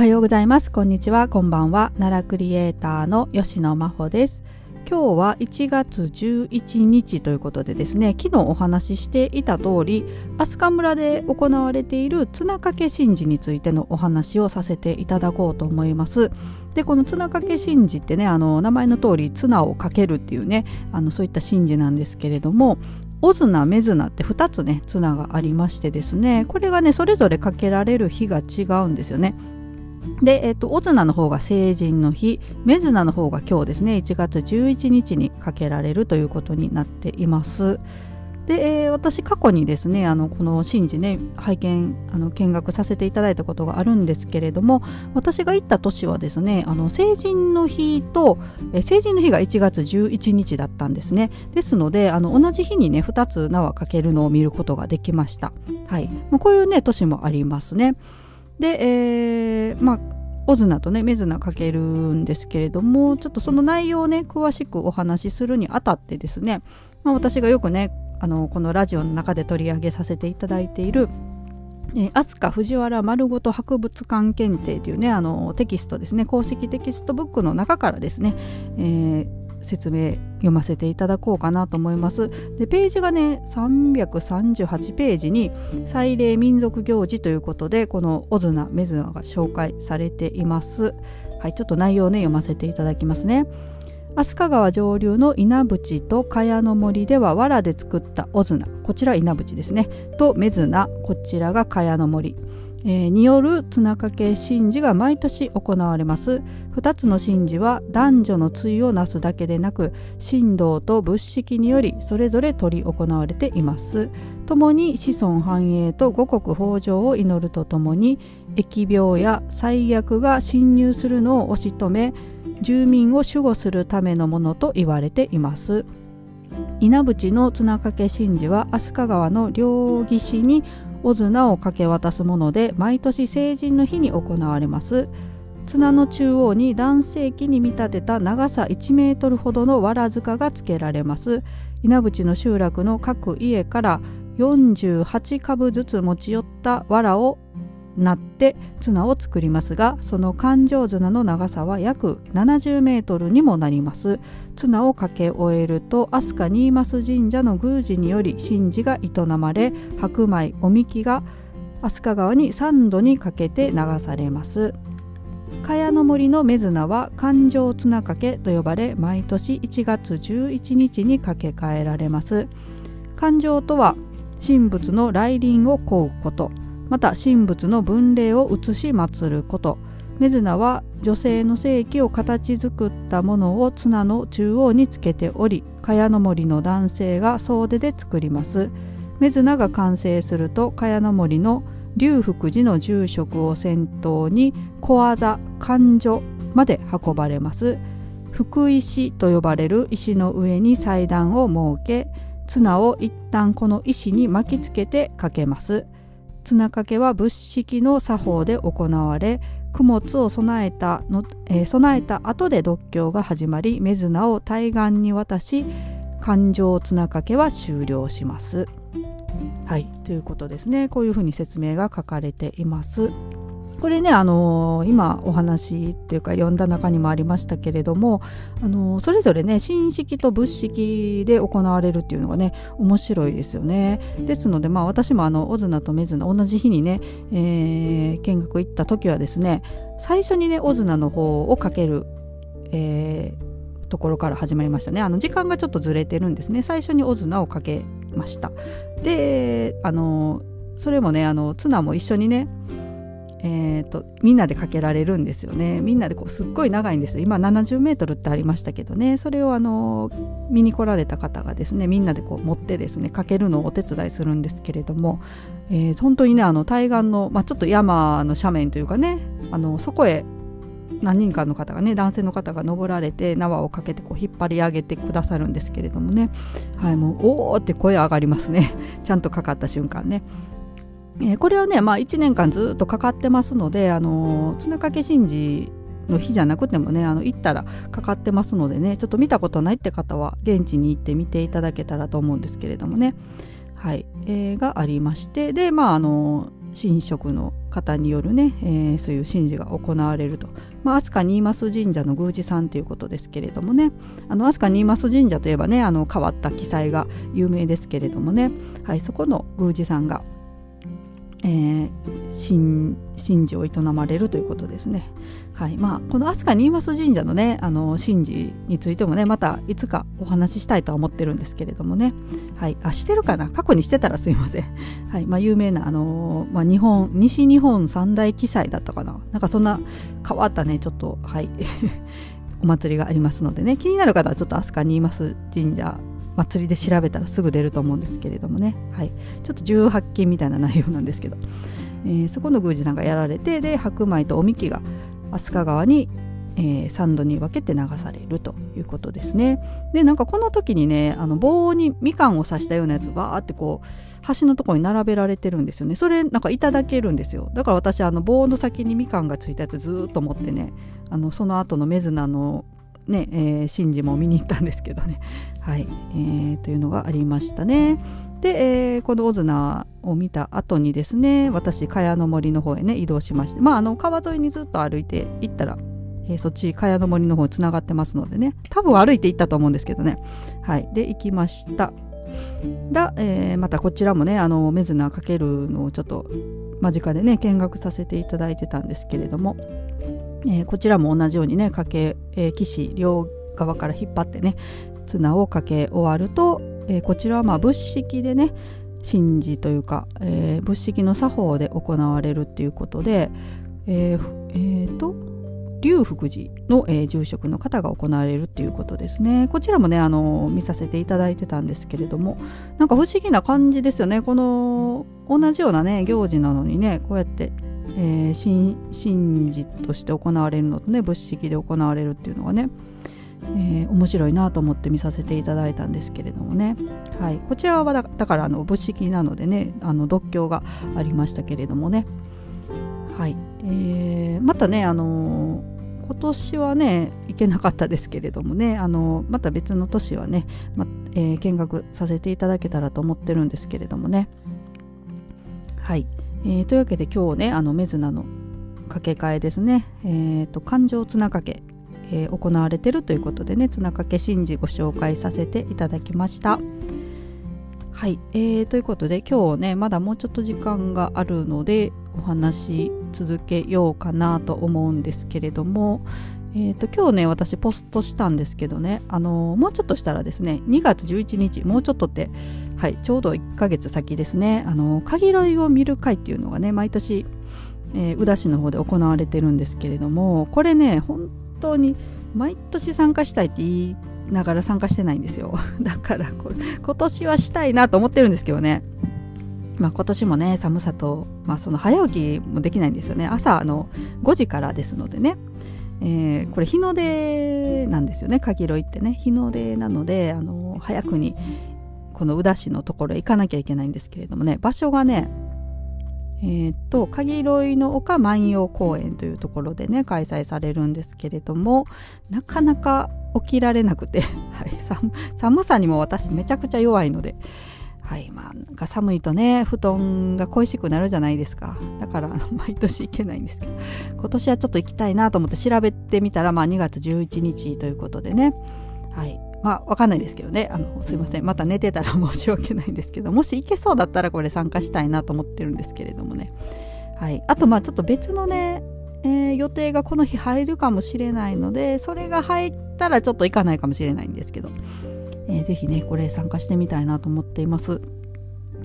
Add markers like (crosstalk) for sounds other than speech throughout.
はようございます。こんにちは。こんばんは。奈良クリエイターの吉野真帆です。今日は1月11日ということでですね昨日お話ししていた通り飛鳥村で行われている綱掛け神事についてのお話をさせていただこうと思います。でこの綱掛け神事ってねあの名前の通り綱をかけるっていうねあのそういった神事なんですけれどもオズナメズナって2つね綱がありましてですねこれがねそれぞれかけられる日が違うんですよね。で、えっと、オズナの方が成人の日、メズナの方が今日ですね、1月11日にかけられるということになっています。で、えー、私過去にですねあのこの神事ね拝見あの見学させていただいたことがあるんですけれども私が行った年はですねあの成人の日と、えー、成人の日が1月11日だったんですね。ですのであの同じ日にね2つ縄かけるのを見ることができました。はい。まあ、こういうね年もありますね。で、えー、まあオズナとねメズナかけるんですけれどもちょっとその内容をね詳しくお話しするにあたってですね、まあ、私がよくねあのこのラジオの中で取り上げさせていただいているえ飛鳥藤原丸ごと博物館検定というねあのテキストですね公式テキストブックの中からですね、えー、説明読ませていただこうかなと思います。でページがね338ページに祭礼民族行事ということでこのオズナメズナが紹介されています。はい、ちょっと内容をね読ませていただきますね。飛鳥川上流の稲淵と茅の森では藁で作ったオズナこちら稲淵ですねとメズナこちらが茅の森えー、による綱掛け神事が毎年行われます。2つの神事は男女の対をなすだけでなく神道と仏式によりそれぞれ執り行われています。共に子孫繁栄と五穀豊穣を祈るとともに疫病や災悪が侵入するのを押し止め住民を守護するためのものと言われています。稲淵の綱掛け神事は飛鳥川の両岸にオズナをかけ渡すもので毎年成人の日に行われます。綱の中央に男性器に見立てた長さ1メートルほどの藁塚がつけられます。稲淵の集落の各家から48株ずつ持ち寄った藁をなって綱を作りますがその環状綱の長さは約70メートルにもなります。綱を掛け終えると飛鳥新増神社の宮司により神事が営まれ白米おみきが飛鳥川に3度にかけて流されます。茅の森の目綱は環状綱掛けと呼ばれ毎年1月11日に掛け替えられます。環状とは神仏の来臨を請うこと。また神仏の分霊を移し祀ること。メズナは女性の性器を形作ったものを綱の中央につけており茅の森の男性が総出で作ります。メズナが完成すると茅の森の龍福寺の住職を先頭に小技勘所まで運ばれます。福石と呼ばれる石の上に祭壇を設け綱を一旦この石に巻きつけてかけます。綱掛けは仏式の作法で行われ供物を備えたの、えー、備えた後で独協が始まり目綱を対岸に渡し感情綱掛けは終了します。はいということですねこういうふうに説明が書かれています。これね、あのー、今お話っていうか読んだ中にもありましたけれども、あのー、それぞれね神式と仏式で行われるっていうのがね面白いですよね。ですので、まあ、私もあのオズナとメズナ同じ日にね、えー、見学行った時はですね最初にねオズナの方をかける、えー、ところから始まりましたね。あの時間がちょっとずれてるんですね。最初にオズナをかけました。であのそれもねあのツナも一緒にねえーと、みんなでかけられるんですよね。みんなでこうすっごい長いんですよ。今70メートルってありましたけどね。それをあの見に来られた方がですねみんなでこう持ってですねかけるのをお手伝いするんですけれども、えー、本当にねあの対岸の、まあ、ちょっと山の斜面というかねあのそこへ何人かの方がね男性の方が登られて縄をかけてこう引っ張り上げてくださるんですけれどもね、はい、もうおおって声上がりますね。ちゃんとかかった瞬間ね。えー、これはね、まあ、1年間ずっとかかってますので、あの綱掛け神事の日じゃなくてもねあの行ったらかかってますのでねちょっと見たことないって方は現地に行って見ていただけたらと思うんですけれどもね。はい、えー、がありましてでまああの神職の方によるね、えー、そういう神事が行われると、まあ、飛鳥新増神社の宮司さんということですけれどもね。あの飛鳥新増神社といえばねあの変わった記載が有名ですけれどもね、はい、そこの宮司さんがえー、神神事を営まれるということですね。はい。まあ、この飛鳥新増神社のねあの神事についてもねまたいつかお話ししたいとは思ってるんですけれどもね、はい、あしてるかな？過去にしてたらすいません、(laughs) はい。まあ、有名なあの、まあ、日本西日本三大記載だったかな。なんかそんな変わったねちょっとはい。(laughs) お祭りがありますのでね。気になる方はちょっと飛鳥新増神社祭りで調べたらすぐ出ると思うんですけれどもね、はい、ちょっと18金みたいな内容なんですけど、えー、そこの宮司さんがやられてで白米とおみきが飛鳥川に、えー、3度に分けて流されるということですね。でなんかこの時にねあの棒にみかんを刺したようなやつバーってこう橋のところに並べられてるんですよね。それなんかいただけるんですよ。だから私あの棒の先にみかんがついたやつずっと持ってねあのその後のメズナのね、えー、神事も見に行ったんですけどね。(laughs) はい、えー、というのがありましたね。で、えー、このオズナを見た後にですね、私、茅の森の方へね、移動しまして、まあ、あの、川沿いにずっと歩いて行ったら、えー、そっち、茅の森の方につながってますのでね、多分歩いて行ったと思うんですけどね。はい、で、行きました。だ、えー、またこちらもね、あの、メズナかけるのをちょっと間近でね、見学させていただいてたんですけれども、えー、こちらも同じようにねかけ、えー、岸両側から引っ張ってね綱をかけ終わると、えー、こちらはまあ仏式でね神事というか、えー、仏式の作法で行われるっていうことでえー、えー、と龍福寺の、えー、住職の方が行われるっていうことですね。こちらもねあの見させていただいてたんですけれどもなんか不思議な感じですよね。この同じようなね行事なのにねこうやってえー、神事として行われるのとね仏式で行われるっていうのがね、えー、面白いなと思って見させていただいたんですけれどもね、はい、こちらはだからあの仏式なのでねあの独協がありましたけれどもね、はい。えー、またねあの今年はね行けなかったですけれどもねあのまた別の年はね、まえー、見学させていただけたらと思ってるんですけれどもね。はい。えー、というわけで今日ねあのメズナの掛け替えですね、えーと、感情綱掛け、えー、行われてるということでね綱掛け神事ご紹介させていただきました。はい、えー、ということで今日ねまだもうちょっと時間があるのでお話し続けようかなと思うんですけれども、えーと、今日ね私ポストしたんですけどね。あのもうちょっとしたらですね2月11日もうちょっとってはいちょうど1ヶ月先ですね。あの鍵ろいを見る会っていうのがね毎年、えー、宇田市の方で行われてるんですけれどもこれね本当に毎年参加したいって言いながら参加してないんですよ。(laughs) だからこれ今年はしたいなと思ってるんですけどね。まあ、今年もね寒さと、まあ、その早起きもできないんですよね。朝あの5時からですのでね。えー、これ日の出なんですよね。かぎろいってね。日の出なのであの早くにこの宇田市のところへ行かなきゃいけないんですけれどもね。場所がねえー、っと鍵ろいの丘万葉公園というところでね開催されるんですけれどもなかなか起きられなくて、(laughs) はい、寒さにも私めちゃくちゃ弱いのではい。まあなんか寒いとね布団が恋しくなるじゃないですか。だから (laughs) 毎年行けないんですけど。今年はちょっと行きたいなと思って調べてみたらまあ2月11日ということでね。はい。まあわかんないですけどね。あのすいません。また寝てたら申し訳ないんですけど。もし行けそうだったらこれ参加したいなと思ってるんですけれどもね。はい。あとまあちょっと別のねえー、予定がこの日入るかもしれないのでそれが入ったらちょっと行かないかもしれないんですけど。えー、ぜひねこれ参加してみたいなと思っています。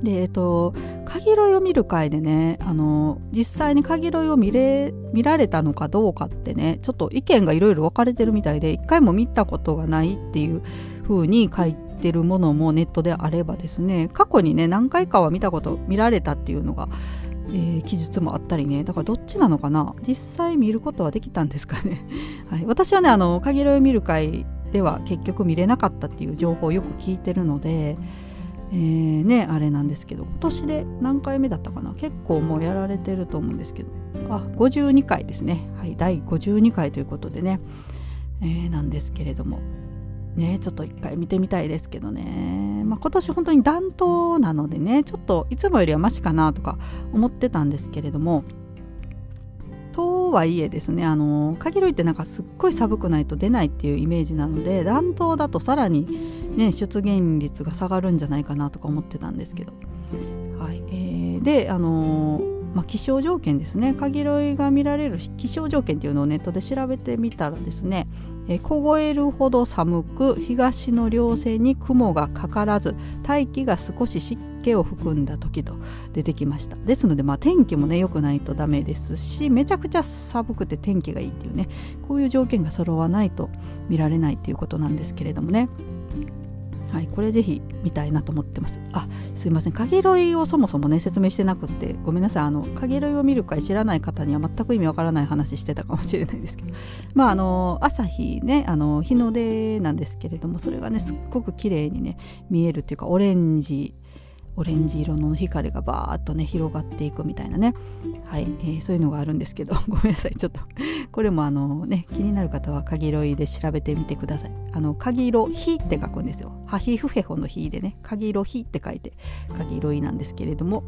でえっと鍵ろいを見る会でねあの実際に鍵ろいを見れ見られたのかどうかってねちょっと意見がいろいろ分かれてるみたいで一回も見たことがないっていう風に書いてるものもネットであればですね過去にね何回かは見たこと見られたっていうのが、えー、記述もあったりね。だからどっちなのかな？実際見ることはできたんですかね、(laughs) はい、私はねあの鍵ろい見る会では結局見れなかったっていう情報をよく聞いてるので、えー、ねあれなんですけど今年で何回目だったかな？結構もうやられてると思うんですけど。あ52回ですね。はい第52回ということでね、えー、なんですけれども。ねちょっと一回見てみたいですけどね、まあ、今年本当に暖冬なのでねちょっといつもよりはマシかなとか思ってたんですけれどもとはいえですねあのかぎろいってなんかすっごい寒くないと出ないっていうイメージなので暖冬だとさらにね出現率が下がるんじゃないかなとか思ってたんですけど。はいえー、であのまあ、気象条件ですね。かぎろいが見られる気象条件っていうのをネットで調べてみたらですね、え凍えるほど寒く東の稜線に雲がかからず大気が少し湿気を含んだ時と出てきましたですので、まあ、天気もね良くないとダメですしめちゃくちゃ寒くて天気がいいっていうねこういう条件が揃わないと見られないっていうことなんですけれどもねはい、これぜひ見たいなと思ってます。あ、すいません。影ロイをそもそもね、説明してなくって、ごめんなさい。あの、影ロイを見る会知らない方には全く意味わからない話してたかもしれないですけど、まあ、あの、朝日ね、あの、日の出なんですけれども、それがね、すっごく綺麗にね、見えるっていうか、オレンジ、オレンジ色の光がバーッとね広がっていくみたいなね。はい、えー、そういうのがあるんですけど (laughs) ごめんなさいちょっと。これもあのね気になる方は鍵色いで調べてみてください。あの鍵色火って書くんですよ。ハヒフヘホの火でね鍵色火って書いて鍵色いなんですけれども。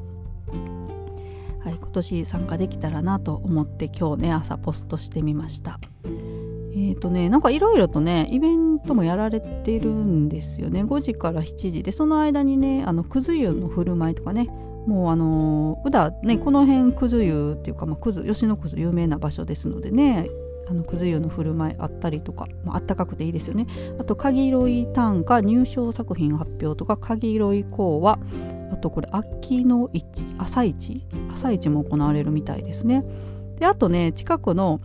はい、今年参加できたらなと思って今日ね朝ポストしてみました。えっ、ー、とねなんかいろいろとねイベントもやられてるんですよね。5時から7時。でその間にねあのくず湯の振る舞いとかね。もうあの宇田ねこの辺くず湯っていうか、まあ、くず吉野くず有名な場所ですのでねあのくず湯の振る舞いあったりとか、まあったかくていいですよね。あと鍵色い短歌入賞作品発表とか鍵色い講話あとこれ秋の朝市？朝市も行われるみたいですね。であとね近くの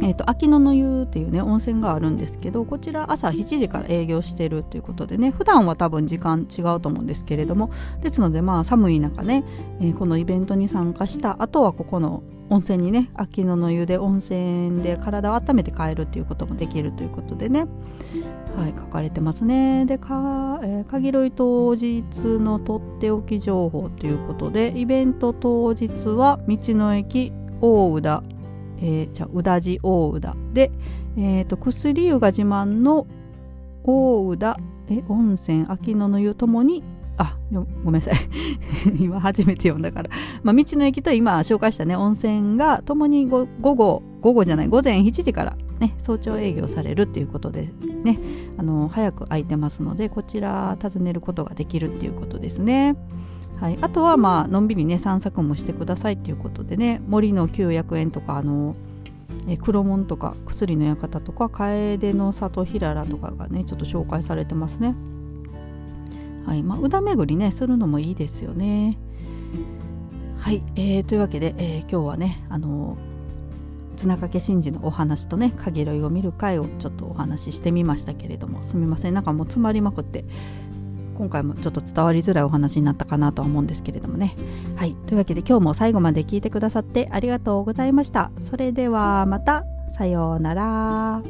えーと、秋野の湯っていうね温泉があるんですけどこちら朝7時から営業してるということでね普段は多分時間違うと思うんですけれどもですのでまあ寒い中ね、えー、このイベントに参加したあとはここの温泉にね秋野の湯で温泉で体を温めて帰るっていうこともできるということでねはい書かれてますね。でか、えー、限り当日のとっておき情報ということでイベント当日は道の駅大宇田えー、じゃ宇田寺大宇田で、えーと、薬湯が自慢の大宇田え温泉秋野の湯ともにあごめんなさい。(laughs) 今初めて読んだから、まあ、道の駅と今紹介したね。温泉がともに午後午後じゃない午前7時からね早朝営業されるっていうことでね。あの早く空いてますのでこちら訪ねることができるっていうことですね。はい、あとはまあのんびりね散策もしてくださいっていうことでね森の900円とかあのえ黒門とか薬の館とか楓の里ひららとかがねちょっと紹介されてますね。はいまあ、宇田巡りねするのもいいですよね。はい、えー、というわけで、えー、今日はねあの綱掛神事のお話とね限りを見る会をちょっとお話ししてみましたけれどもすみませんなんかもう詰まりまくって今回もちょっと伝わりづらいお話になったかなとは思うんですけれどもね。はい。というわけで今日も最後まで聞いてくださってありがとうございました。それではまた、さようなら。